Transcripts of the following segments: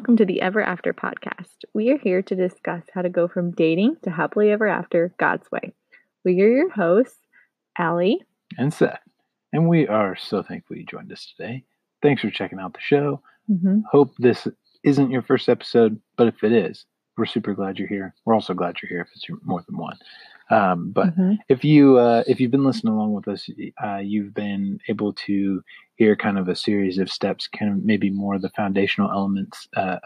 welcome to the Ever After podcast. We are here to discuss how to go from dating to happily ever after God's way. We are your hosts, Allie and Seth, and we are so thankful you joined us today. Thanks for checking out the show. Mm-hmm. Hope this isn't your first episode, but if it is, we're super glad you're here. We're also glad you're here if it's more than one. Um, but Mhm. if you uh, if you've been listening along with us, uh, you've been able to hear kind of a series of steps, kind of maybe more of the foundational elements, uh,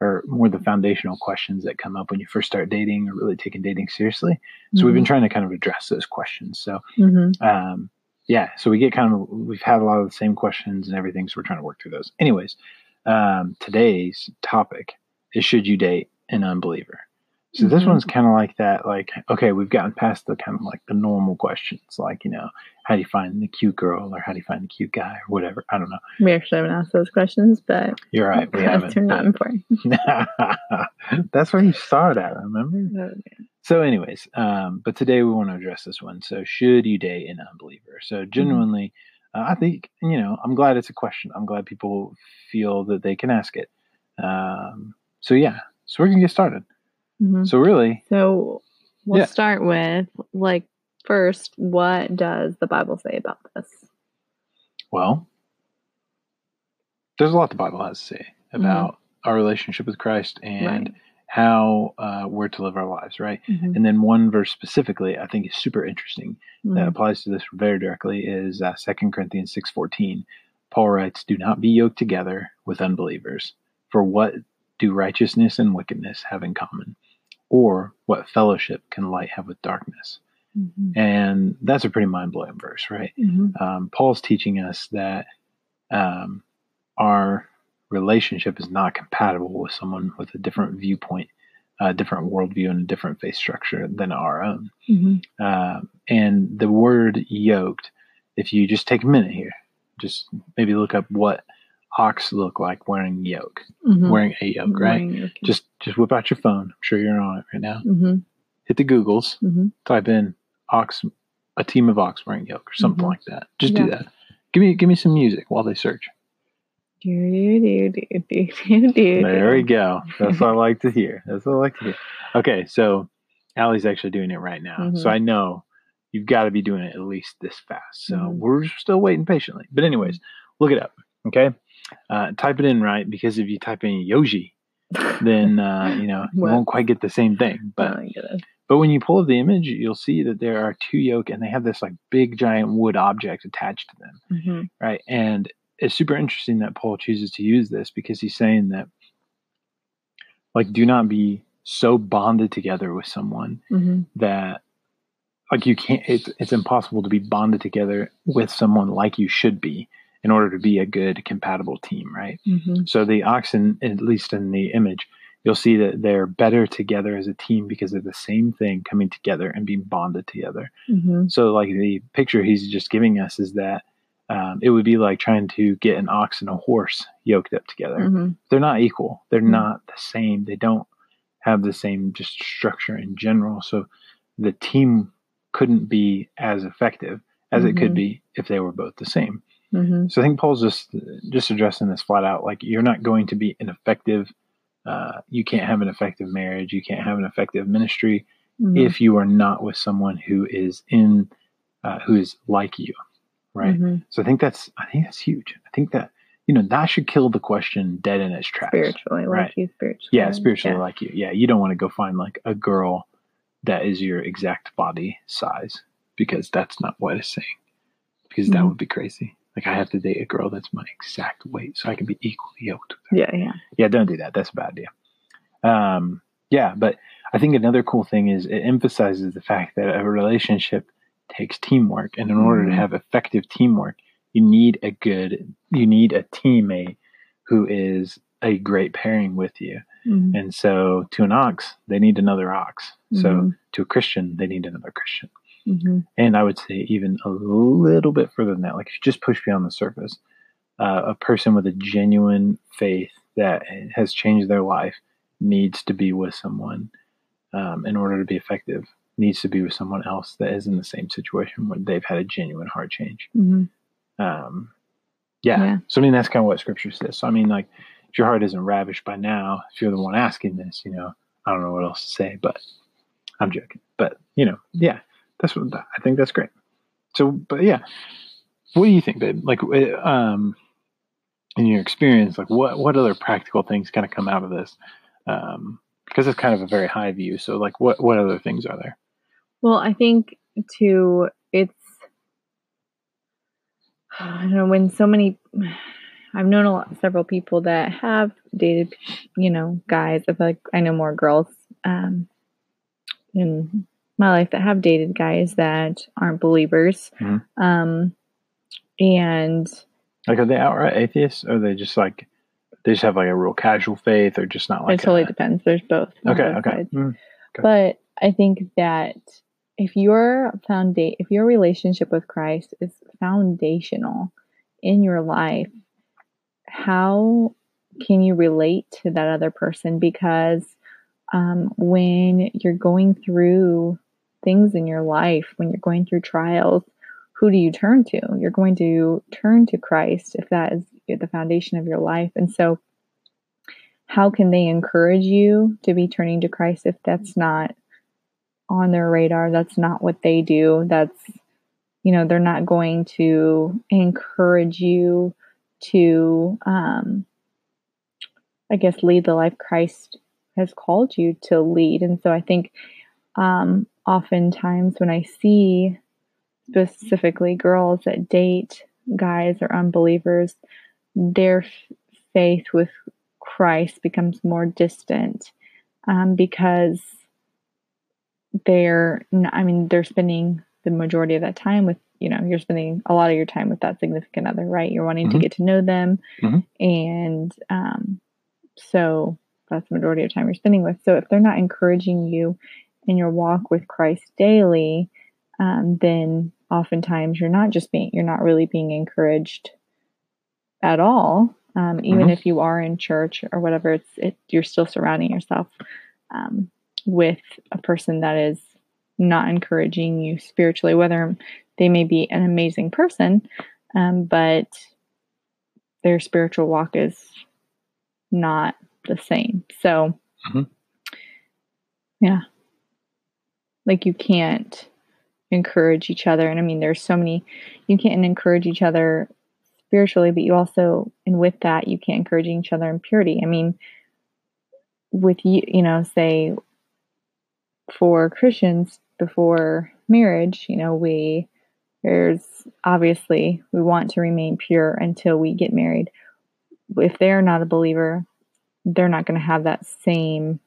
or more the foundational questions that come up when you first start dating or really taking dating seriously. So we've been trying to kind of address those questions. So Mhm. um, yeah, so we get kind of we've had a lot of the same questions and everything, so we're trying to work through those. Anyways, um, today's topic is should you date an unbeliever? So this Mhm. one's kind of like that. Like, okay, we've gotten past the kind of like the normal questions, like you know, how do you find the cute girl or how do you find the cute guy or whatever. I don't know. we actually haven't asked those questions, but You're right. We they're haven't. important. That's where you started at. Remember? So, anyways, um, but today we want to address this one. So, should you date an unbeliever? So, genuinely, uh, I think you know, I'm glad it's a question. I'm glad people feel that they can ask it. Um, so, yeah, so we're gonna get started. Mhm. So, really, So we'll Yeah. start with like first, what does the Bible say about this? well, there's a lot the Bible has to say about our relationship with Christ and Right. how uh, we're to live our lives, right? Mhm. And then one verse specifically, I think, is super interesting. that Mhm. applies to this very directly is uh, 2 Corinthians 6:14. Paul writes, "Do not be yoked together with unbelievers. For what do righteousness and wickedness have in common? Or what fellowship can light have with darkness?" Mhm. And that's a pretty mind-blowing verse, right? Mhm. Um, Paul's teaching us that um, our relationship is not compatible with someone with a different viewpoint, a different worldview, and a different faith structure than our own. Mhm. Um, and the word yoked, if you just take a minute here, just maybe look up what ox look like wearing yoke, Mhm. wearing a yoke, right? Yoke. Just just whip out your phone. I'm sure you're on it right now. Mhm. Hit the Googles, Mhm. type in ox, a team of ox wearing yoke or something Mhm. like that. Just do that. Give me give me some music while they search. Do, do, do, do, do, do, There we go. That's what I like to hear. That's what I like to hear. Okay, so Allie's actually doing it right now. So I know you've got to be doing it at least this fast. So Mhm. we're still waiting patiently. But anyways, look it up. Okay, uh, type it in right because if you type in Yoji, then uh, you know you won't quite get the same thing. But Oh, it. but when you pull up the image, you'll see that there are two yoke and they have this like big giant wood object attached to them Mhm. right? And it's super interesting that Paul chooses to use this because he's saying that, like, do not be so bonded together with someone Mhm. that, like, you can't. It's it's impossible to be bonded together with someone like you should be in order to be a good compatible team, right? Mhm. So the oxen, at least in the image, you'll see that they're better together as a team because they're the same thing coming together and being bonded together. Mhm. So, like the picture he's just giving us is that um, it would be like trying to get an ox and a horse yoked up together. Mhm. They're not equal. They're Mhm. not the same. They don't have the same just structure in general. So, the team couldn't be as effective as it could Mhm. be if they were both the same. Mhm. So, I think Paul's just just addressing this flat out. Like, you're not going to be an effective. Uh, you can't have an effective marriage. You can't have an effective ministry Mhm. if you are not with someone who is in uh, who is like you right Mhm. so i think that's i think that's huge i think that you know that should kill the question dead in its tracks Spiritually, like you spiritually. yeah spiritually Yeah. like you yeah you don't want to go find like a girl that is your exact body size because that's not what it's saying because that Mhm. would be crazy like i have to date a girl that's my exact weight so i can be equally yoked with her Yeah, yeah. yeah, don't do that. That's a bad idea. Um, yeah, but I think another cool thing is it emphasizes the fact that a relationship takes teamwork, and in order to Mhm. have effective teamwork, you need a good, you need a teammate who is a great pairing with you. Mhm. And so, to an ox, they need another ox. So, Mhm. to a Christian, they need another Christian. Mhm. And I would say even a little bit further than that, like if you just push beyond the surface, uh, a person with a genuine faith that has changed their life needs to be with someone um, in order to be effective, needs to be with someone else that is in the same situation where they've had a genuine heart change. Mhm. Um, yeah. Yeah. So, I mean, that's kind of what scripture says. So, I mean, like, if your heart isn't ravished by now, if you're the one asking this, you know, I don't know what else to say, but I'm joking. But you know, yeah, that's what I think. That's great. So, but yeah, what do you think, babe? Like, uh, um, in your experience, like what what other practical things kind of come out of this? Um, because it's kind of a very high view. So, like, what what other things are there? Well, I think too, it's I don't know when so many. I've known a lot, several people that have dated, you know, guys. I feel like I know more girls um, in my life that have dated guys that aren't believers. Mm-hmm. Um, and like, are they outright atheists? Or are they just like they just have like a real casual faith, or just not like? It totally a, depends. There's both. Okay. Both okay. Mm, okay. But I think that if your founda- if your relationship with Christ is foundational in your life, how can you relate to that other person? Because um, when you're going through things in your life, when you're going through trials, who do you turn to? You're going to turn to Christ if that is the foundation of your life. And so, how can they encourage you to be turning to Christ if that's not on their radar? That's not what they do. That's, you know, they're not going to encourage you to, um, I guess, lead the life Christ has called you to lead. And so I think um, oftentimes when I see specifically girls that date guys or unbelievers, their f- faith with Christ becomes more distant um, because they're, I mean, they're spending the majority of that time with, you know, you're spending a lot of your time with that significant other, right? You're wanting mm-hmm. to get to know them. Mm-hmm. And um, so that's the majority of time you're spending with. So if they're not encouraging you in your walk with Christ daily, um, then oftentimes you're not just being, you're not really being encouraged at all. Um, even mm-hmm. if you are in church or whatever, it's it, you're still surrounding yourself um, with a person that is not encouraging you spiritually, whether they may be an amazing person, um, but their spiritual walk is not the same. So, mm-hmm. yeah, like you can't encourage each other. And I mean, there's so many, you can't encourage each other spiritually, but you also, and with that, you can't encourage each other in purity. I mean, with you, you know, say for Christians before marriage, you know, we, there's obviously, we want to remain pure until we get married. If they're not a believer, they're not going to have that same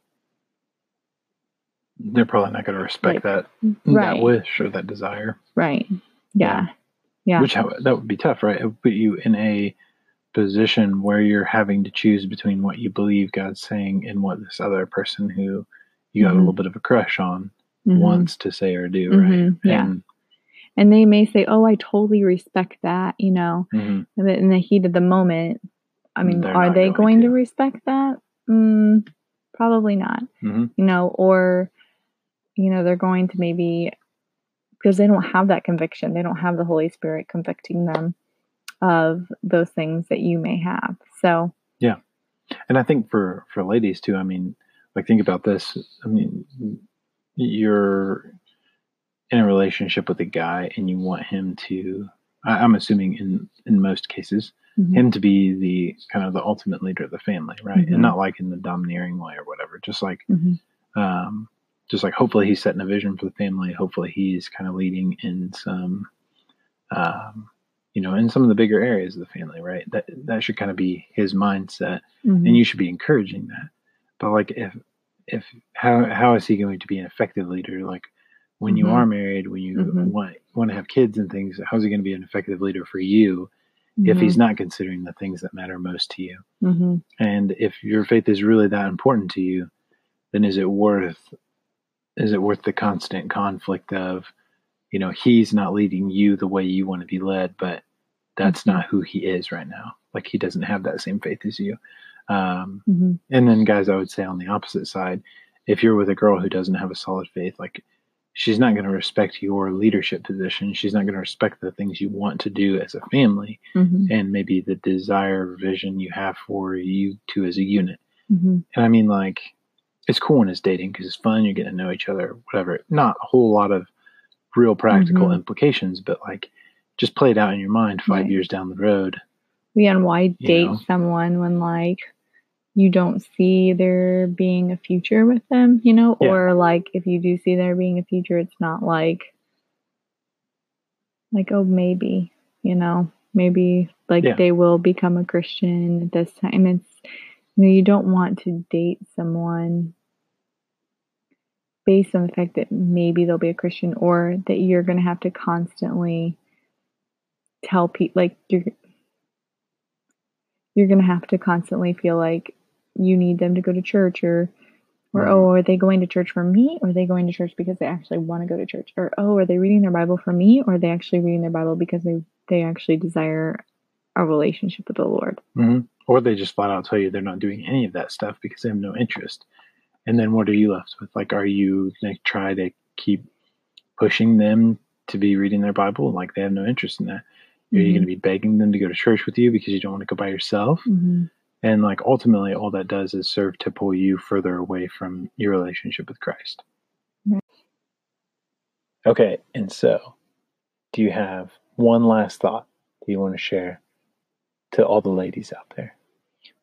they're probably not going to respect like, that right. that wish or that desire. Right. Yeah. Yeah. yeah. Which that would be tough, right? It would put you in a position where you're having to choose between what you believe God's saying and what this other person who you got mm-hmm. a little bit of a crush on mm-hmm. wants to say or do, right? Mm-hmm. Yeah. And, and they may say, "Oh, I totally respect that," you know. Mm-hmm. in the heat of the moment, I mean, They're are they going, going to. to. respect that? Mm, probably not. Mm-hmm. You know, or you know, they're going to maybe because they don't have that conviction. They don't have the Holy Spirit convicting them of those things that you may have. So, yeah. And I think for for ladies too, I mean, like think about this. I mean, you're in a relationship with a guy and you want him to I'm assuming in in most cases mm-hmm. him to be the kind of the ultimate leader of the family, right? Mm-hmm. And not like in the domineering way or whatever. Just like mm-hmm. um just like hopefully he's setting a vision for the family. Hopefully he's kind of leading in some, um, you know, in some of the bigger areas of the family, right? That that should kind of be his mindset, mm-hmm. and you should be encouraging that. But like, if if how how is he going to be an effective leader? Like when mm-hmm. you are married, when you mm-hmm. want want to have kids and things, how's he going to be an effective leader for you? If he's mm-hmm. not considering the things that matter most to you, mm-hmm. and if your faith is really that important to you, then is it worth is it worth the constant conflict of you know he's not leading you the way you want to be led but that's mm-hmm. not who he is right now like he doesn't have that same faith as you um, mm-hmm. and then guys i would say on the opposite side if you're with a girl who doesn't have a solid faith like she's not going to respect your leadership position. She's not going to respect the things you want to do as a family mm-hmm. and maybe the desire vision you have for you two as a unit. Mm-hmm. And I mean, like, it's cool when it's dating because it's fun. You're getting to know each other, whatever. Not a whole lot of real practical mm-hmm. implications, but like, just play it out in your mind five right. years down the road. Yeah, and why date know? someone when like you don't see there being a future with them, you know, yeah. or like if you do see there being a future, it's not like like oh maybe, you know, maybe like yeah. they will become a Christian at this time. It's you know, you don't want to date someone based on the fact that maybe they'll be a Christian or that you're going to have to constantly tell people like you're you're going to have to constantly feel like you need them to go to church or or right. oh are they going to church for me or are they going to church because they actually want to go to church or oh are they reading their bible for me or are they actually reading their bible because they they actually desire a relationship with the lord mm-hmm. Or they just flat out tell you they're not doing any of that stuff because they have no interest. And then what are you left with? Like are you going to try to keep pushing them to be reading their bible? Like they have no interest in that. Mm-hmm. are you going to be begging them to go to church with you because you don't want to go by yourself? Mm-hmm. And like ultimately, all that does is serve to pull you further away from your relationship with Christ. Okay, and so do you have one last thought that you want to share to all the ladies out there?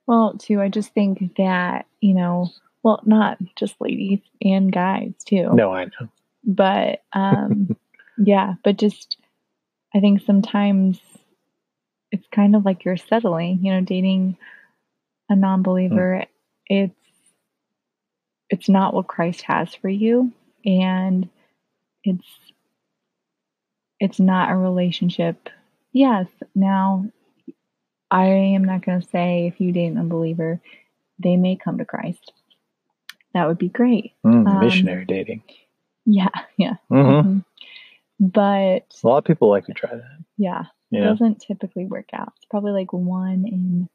Well, too, I just think that, you know, well, not just ladies and guys too. No, I know. But um yeah, but just I think sometimes it's kind of like you're settling, you know, dating a non-believer, mm. it's it's not what Christ has for you and it's it's not a relationship. Yes, now I am not going to say if you date an unbeliever, they may come to Christ. That would be great. Mm, um, missionary dating. Yeah, yeah. Mm-hmm. Mm-hmm. But a lot of people like to try that. Yeah, yeah, it doesn't typically work out. It's probably like one in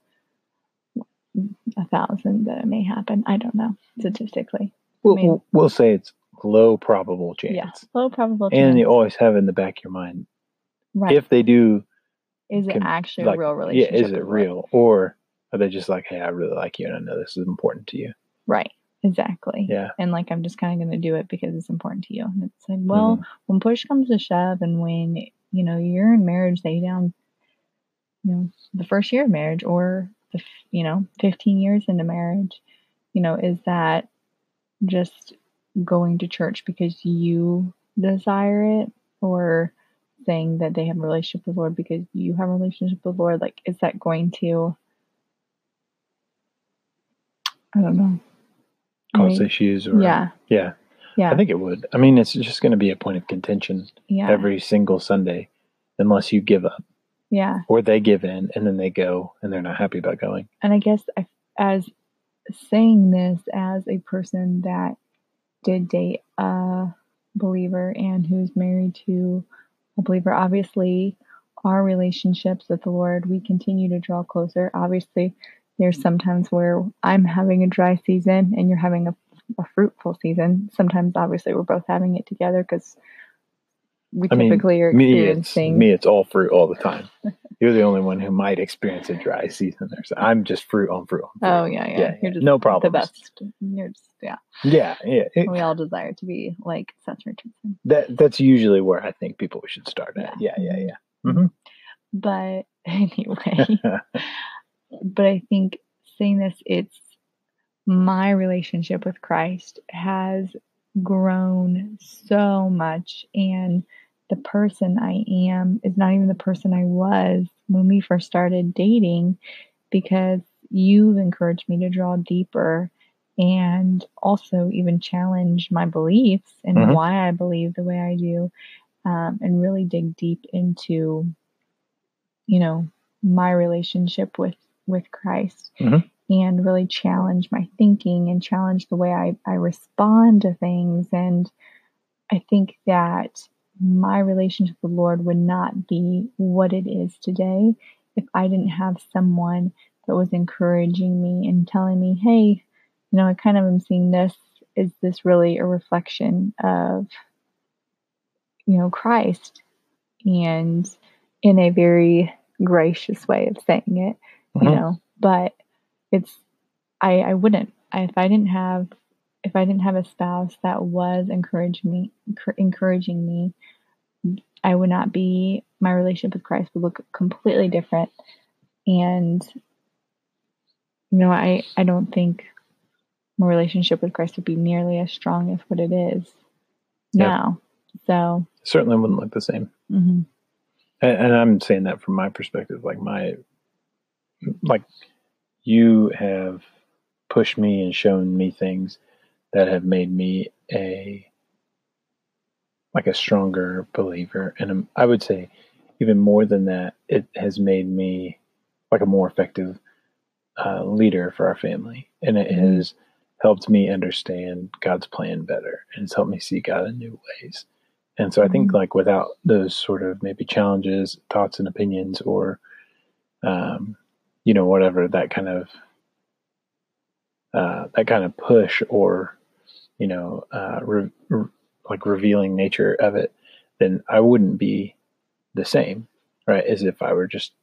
a thousand that it may happen. I don't know statistically. We'll, I mean, we'll say it's low probable chance. Yeah, low probable chance. And you always have in the back of your mind, right. if they do, is it actually like, a real relationship? Yeah, is it real, or are they just like, hey, I really like you and I know this is important to you? Right. Exactly. Yeah. And like, I'm just kind of going to do it because it's important to you. And it's like, well, mm-hmm. when push comes to shove, and when you know you're in marriage, they down, you know, the first year of marriage, or the you know 15 years into marriage you know is that just going to church because you desire it or saying that they have a relationship with the lord because you have a relationship with the lord like is that going to i don't know cause issues or yeah yeah yeah i think it would i mean it's just going to be a point of contention yeah. every single sunday unless you give up yeah. Or they give in and then they go and they're not happy about going. And I guess I, as saying this as a person that did date a believer and who's married to a believer, obviously our relationships with the Lord, we continue to draw closer. Obviously, there's sometimes where I'm having a dry season and you're having a, a fruitful season. Sometimes, obviously, we're both having it together because we I typically mean, are experiencing. Me, it's, me, it's all fruit all the time. You're the only one who might experience a dry season there. So I'm just fruit on fruit. On fruit. Oh yeah, yeah. yeah, yeah. no problem. The best. You're just yeah. Yeah, yeah. It, we all desire to be like Seth Richardson. That that's usually where I think people should start at. Yeah, yeah, yeah. yeah. Mm-hmm. But anyway, but I think saying this, it's my relationship with Christ has grown so much and the person I am is not even the person I was when we first started dating because you've encouraged me to draw deeper and also even challenge my beliefs and mm-hmm. why I believe the way I do um, and really dig deep into you know my relationship with with Christ mm-hmm. and really challenge my thinking and challenge the way I, I respond to things and I think that my relationship with the Lord would not be what it is today if I didn't have someone that was encouraging me and telling me, hey, you know, I kind of am seeing this. Is this really a reflection of you know, Christ and in a very gracious way of saying it, mm-hmm. you know, but it's, I, I wouldn't, I, if I didn't have, if I didn't have a spouse that was encouraging me, encouraging me, I would not be, my relationship with Christ would look completely different. And, you know, I, I don't think my relationship with Christ would be nearly as strong as what it is yep. now. So certainly wouldn't look the same. Mm-hmm. And, and I'm saying that from my perspective, like my, like you have pushed me and shown me things that have made me a like a stronger believer and i would say even more than that it has made me like a more effective uh, leader for our family and it mm-hmm. has helped me understand god's plan better and it's helped me see god in new ways and so I think mm-hmm. like without those sort of maybe challenges, thoughts and opinions, or um, you know whatever that kind of uh, that kind of push or you know uh, re- re- like revealing nature of it, then I wouldn't be the same, right? As if I were just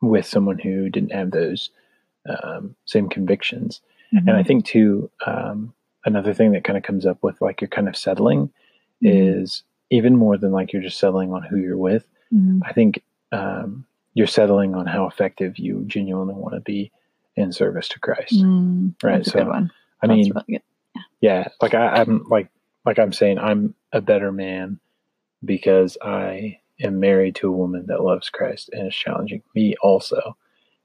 with someone who didn't have those um, same convictions. Mm-hmm. And I think too, um, another thing that kind of comes up with like you're kind of settling mm-hmm. is even more than like you're just settling on who you're with. Mm-hmm. I think um, you're settling on how effective you genuinely want to be in service to Christ. Mm, right. so, I mean, really yeah. like I, I'm like, like I'm saying, I'm a better man because I am married to a woman that loves Christ and is challenging me also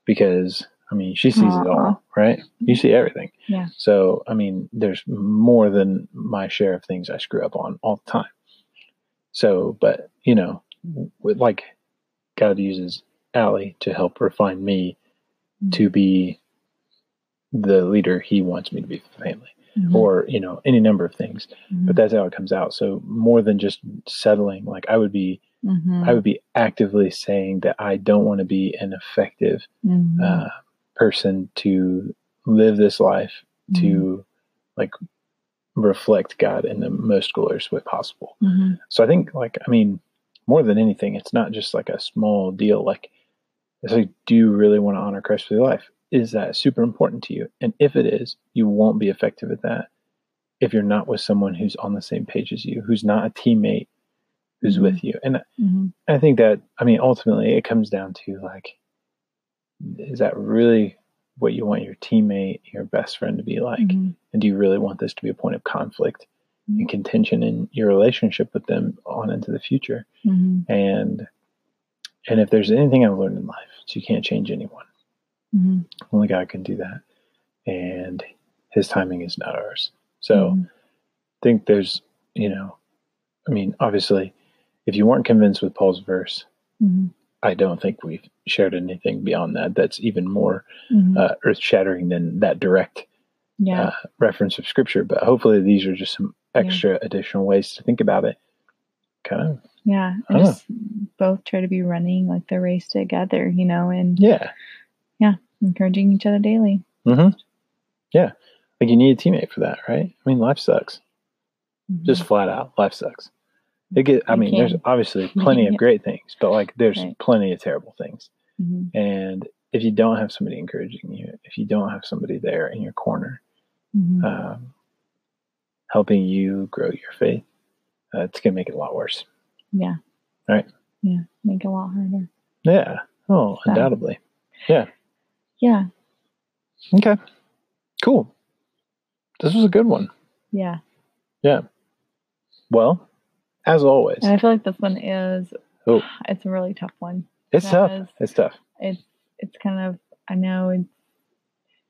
because I mean, she sees Aww. it all, right? You see everything. Yeah. So, I mean, there's more than my share of things I screw up on all the time. So, but you know, with like God uses Allie to help refine me to mm. be the leader He wants me to be for the family, mm-hmm. or you know, any number of things. Mm-hmm. But that's how it comes out. So more than just settling, like I would be, mm-hmm. I would be actively saying that I don't want to be an effective mm-hmm. uh, person to live this life to mm-hmm. like reflect God in the most glorious way possible. Mm-hmm. So I think, like, I mean, more than anything, it's not just like a small deal. Like, it's like, do you really want to honor Christ with your life? Is that super important to you? And if it is, you won't be effective at that if you're not with someone who's on the same page as you, who's not a teammate, who's mm-hmm. with you. And mm-hmm. I think that, I mean, ultimately, it comes down to like, is that really what you want your teammate, your best friend to be like? Mm-hmm. And do you really want this to be a point of conflict mm-hmm. and contention in your relationship with them on into the future? Mm-hmm. And and if there's anything I've learned in life, it's you can't change anyone. Mm-hmm. Only God can do that. And his timing is not ours. So mm-hmm. I think there's, you know, I mean, obviously, if you weren't convinced with Paul's verse, mm-hmm. I don't think we've shared anything beyond that that's even more mm-hmm. uh, earth shattering than that direct yeah. uh, reference of scripture. But hopefully, these are just some extra yeah. additional ways to think about it. Kind of. Yeah. Just both try to be running like the race together, you know, and yeah. Yeah. Encouraging each other daily. Mm-hmm. Yeah. Like you need a teammate for that, right? I mean, life sucks. Mm-hmm. Just flat out, life sucks. It get, I mean, can. there's obviously plenty of great things, but like there's right. plenty of terrible things. Mm-hmm. And if you don't have somebody encouraging you, if you don't have somebody there in your corner, mm-hmm. um, helping you grow your faith, uh, it's going to make it a lot worse. Yeah. Right. Yeah. Make it a lot harder. Yeah. Oh, so. undoubtedly. Yeah. Yeah. Okay. Cool. This was a good one. Yeah. Yeah. Well, as always. And I feel like this one is oh. it's a really tough one. It's tough. It's tough. It's it's kind of I know it's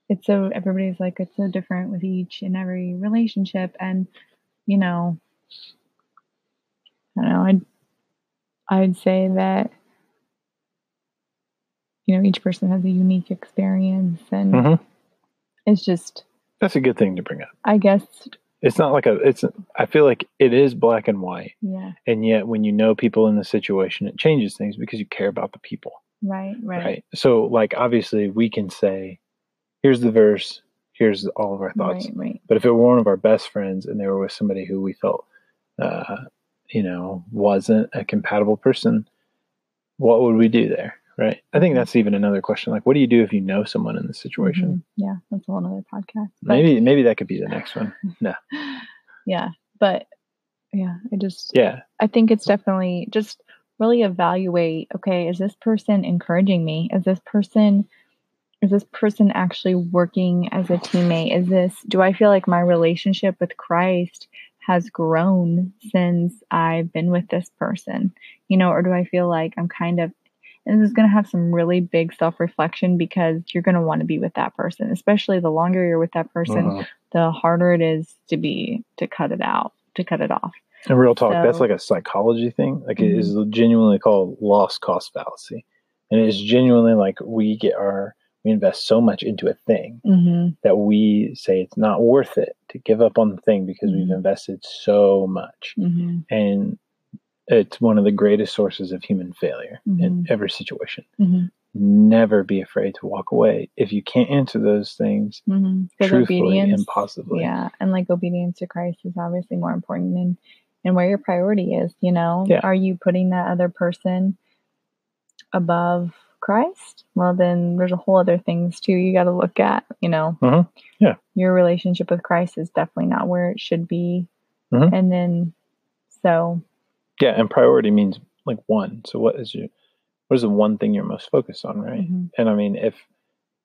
it's so everybody's like it's so different with each and every relationship and you know I don't know, I'd I'd say that you know each person has a unique experience and mm-hmm. it's just that's a good thing to bring up. I guess it's not like a it's i feel like it is black and white yeah and yet when you know people in the situation it changes things because you care about the people right right right so like obviously we can say here's the verse here's all of our thoughts right, right. but if it were one of our best friends and they were with somebody who we felt uh, you know, wasn't a compatible person, what would we do there? Right. I think that's even another question. Like, what do you do if you know someone in this situation? Mm-hmm. Yeah, that's a whole other podcast. But... Maybe, maybe that could be the next one. No. yeah, but yeah, I just yeah, I think it's definitely just really evaluate. Okay, is this person encouraging me? Is this person is this person actually working as a teammate? Is this do I feel like my relationship with Christ has grown since I've been with this person? You know, or do I feel like I'm kind of and this is going to have some really big self reflection because you're going to want to be with that person, especially the longer you're with that person, uh-huh. the harder it is to be to cut it out, to cut it off. And real talk, so, that's like a psychology thing. Like mm-hmm. it is mm-hmm. genuinely called lost cost fallacy. And it is genuinely like we get our we invest so much into a thing mm-hmm. that we say it's not worth it to give up on the thing because mm-hmm. we've invested so much. Mm-hmm. And it's one of the greatest sources of human failure in mm-hmm. every situation. Mm-hmm. Never be afraid to walk away if you can't answer those things mm-hmm. truthfully and possibly. Yeah, and like obedience to Christ is obviously more important and and where your priority is. You know, yeah. are you putting that other person above Christ? Well, then there's a whole other things too you got to look at. You know, mm-hmm. yeah, your relationship with Christ is definitely not where it should be, mm-hmm. and then so yeah, and priority means like one. So what is your what is the one thing you're most focused on, right? Mm-hmm. And I mean, if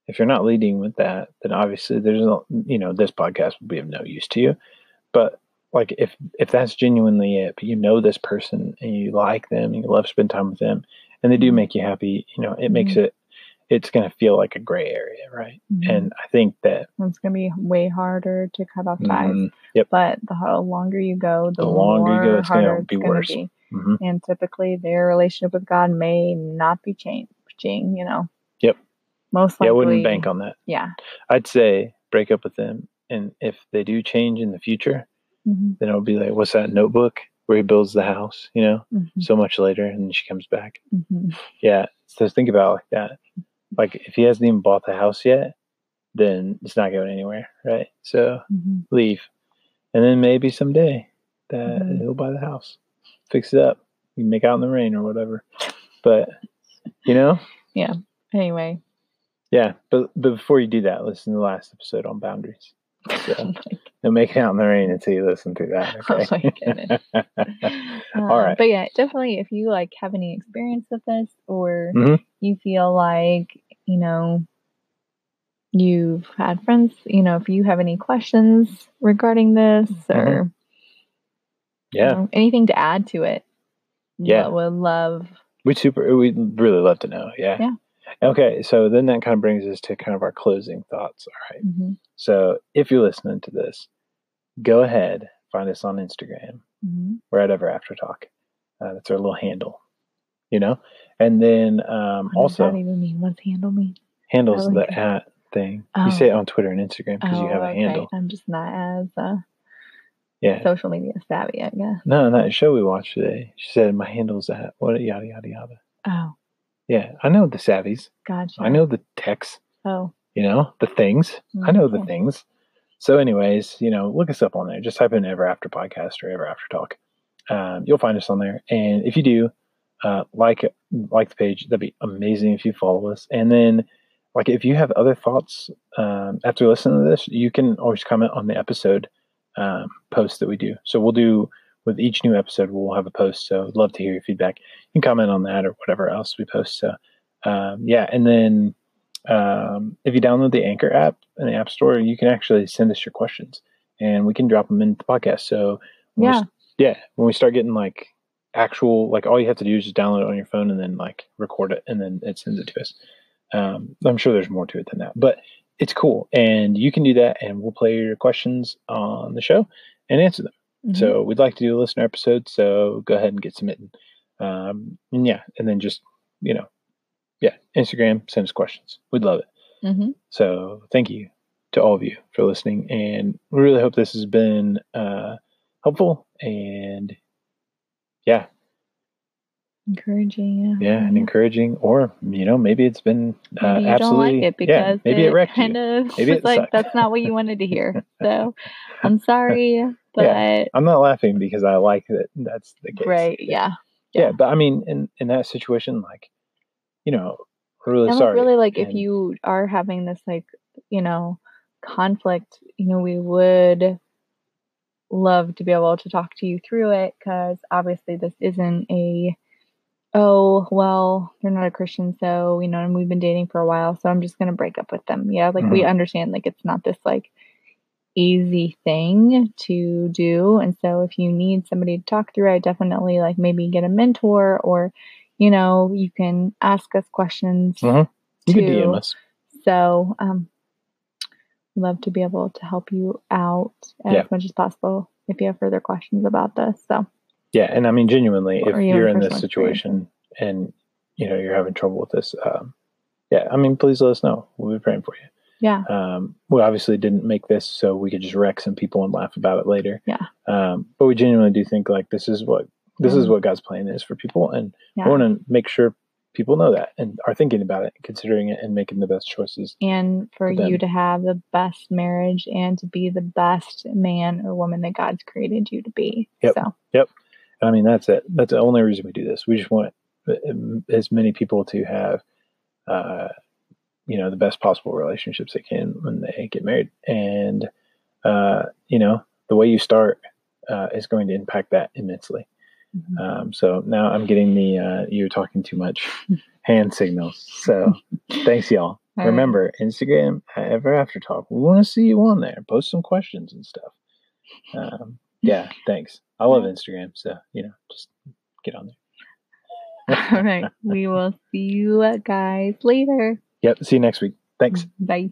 if you're not leading with that, then obviously there's no, you know, this podcast will be of no use to you. But like if if that's genuinely it, but you know this person and you like them and you love spend time with them and they do mm-hmm. make you happy, you know, it mm-hmm. makes it it's going to feel like a gray area, right? Mm-hmm. And I think that it's going to be way harder to cut off ties. Mm-hmm. Yep. But the longer you go, the, the longer you go, it's going to be worse. Be. Mm-hmm. And typically, their relationship with God may not be changing. You know. Yep. Most likely. Yeah, I wouldn't bank on that. Yeah. I'd say break up with them, and if they do change in the future, mm-hmm. then it'll be like, what's that notebook? where he builds the house, you know, mm-hmm. so much later, and then she comes back. Mm-hmm. Yeah, so think about like that. Like if he hasn't even bought the house yet, then it's not going anywhere, right? So mm-hmm. leave, and then maybe someday that mm-hmm. he'll buy the house, fix it up, you make out in the rain or whatever. But you know, yeah. Anyway, yeah. But but before you do that, listen to the last episode on boundaries. So, oh no making out in the rain until you listen to that. Okay? Oh my goodness. All right. Um, but yeah, definitely if you like have any experience with this or mm-hmm. you feel like, you know, you've had friends, you know, if you have any questions regarding this mm-hmm. or yeah, you know, anything to add to it. Yeah. Would love. We super, we'd really love to know. Yeah. Yeah. Okay, so then that kind of brings us to kind of our closing thoughts. All right. mm-hmm. So if you're listening to this, go ahead, find us on Instagram. Mm-hmm. We're at Ever After Talk. Uh, that's our little handle, you know. And then um, what also, does that even mean? What's handle mean? Handles like the at thing. Oh. You say it on Twitter and Instagram because oh, you have a okay. handle. I'm just not as uh, yeah social media savvy, I guess. No, that show we watched today. She said my handle's at what yada yada yada. Oh. Yeah, I know the savvies. Gotcha. I know the techs. Oh. You know, the things. Mm-hmm. I know the things. So, anyways, you know, look us up on there. Just type in Ever After Podcast or Ever After Talk. Um, you'll find us on there. And if you do, uh, like like the page, that'd be amazing if you follow us. And then, like, if you have other thoughts um, after listening to this, you can always comment on the episode um, post that we do. So we'll do with each new episode, we'll have a post. So love to hear your feedback. You can comment on that or whatever else we post. So um, yeah, and then um, if you download the Anchor app in the App Store, you can actually send us your questions, and we can drop them into the podcast. So yeah, we, yeah, when we start getting like actual, like all you have to do is just download it on your phone and then like record it, and then it sends it to us. Um, I'm sure there's more to it than that, but it's cool, and you can do that, and we'll play your questions on the show and answer them. Mm-hmm. So we'd like to do a listener episode. So go ahead and get submitting. Um, and yeah, and then just you know, yeah, Instagram send us questions. We'd love it. Mm-hmm. So thank you to all of you for listening, and we really hope this has been uh, helpful. And yeah, encouraging. Yeah. yeah, and encouraging, or you know, maybe it's been uh, maybe absolutely like it yeah, maybe it, it kind you. of maybe it's like that's not what you wanted to hear. So I'm sorry But yeah. I'm not laughing because I like that that's the case. Right. Yeah. Yeah. yeah. But I mean, in, in that situation, like, you know, really and sorry. Really, like, and, if you are having this, like, you know, conflict, you know, we would love to be able to talk to you through it because obviously this isn't a oh well they're not a christian so you know and we've been dating for a while so i'm just going to break up with them yeah like mm-hmm. we understand like it's not this like easy thing to do and so if you need somebody to talk through i definitely like maybe get a mentor or you know you can ask us questions mm-hmm. you too. can DM us so um love to be able to help you out as yeah. much as possible if you have further questions about this so yeah, and I mean genuinely, if you're in this situation and you know you're having trouble with this, um, yeah, I mean please let us know. We'll be praying for you. Yeah. Um, we obviously didn't make this so we could just wreck some people and laugh about it later. Yeah. Um, but we genuinely do think like this is what this mm is what God's plan is for people, and yeah. I want to make sure people know that and are thinking about it, considering it, and making the best choices. And for, for you to have the best marriage and to be the best man or woman that God's created you to be. Yep. So. Yep. I mean, that's it. That's the only reason we do this. We just want as many people to have, uh, you know, the best possible relationships they can when they get married. And, uh, you know, the way you start uh, is going to impact that immensely. Mm-hmm. Um, so now I'm getting the uh, you're talking too much hand signals. So thanks, y'all. All Remember, right. Instagram Ever After Talk. We want to see you on there. Post some questions and stuff. Um, yeah, thanks. I love Instagram, so you know, just get on there. All right. We will see you guys later. Yep. See you next week. Thanks. Bye.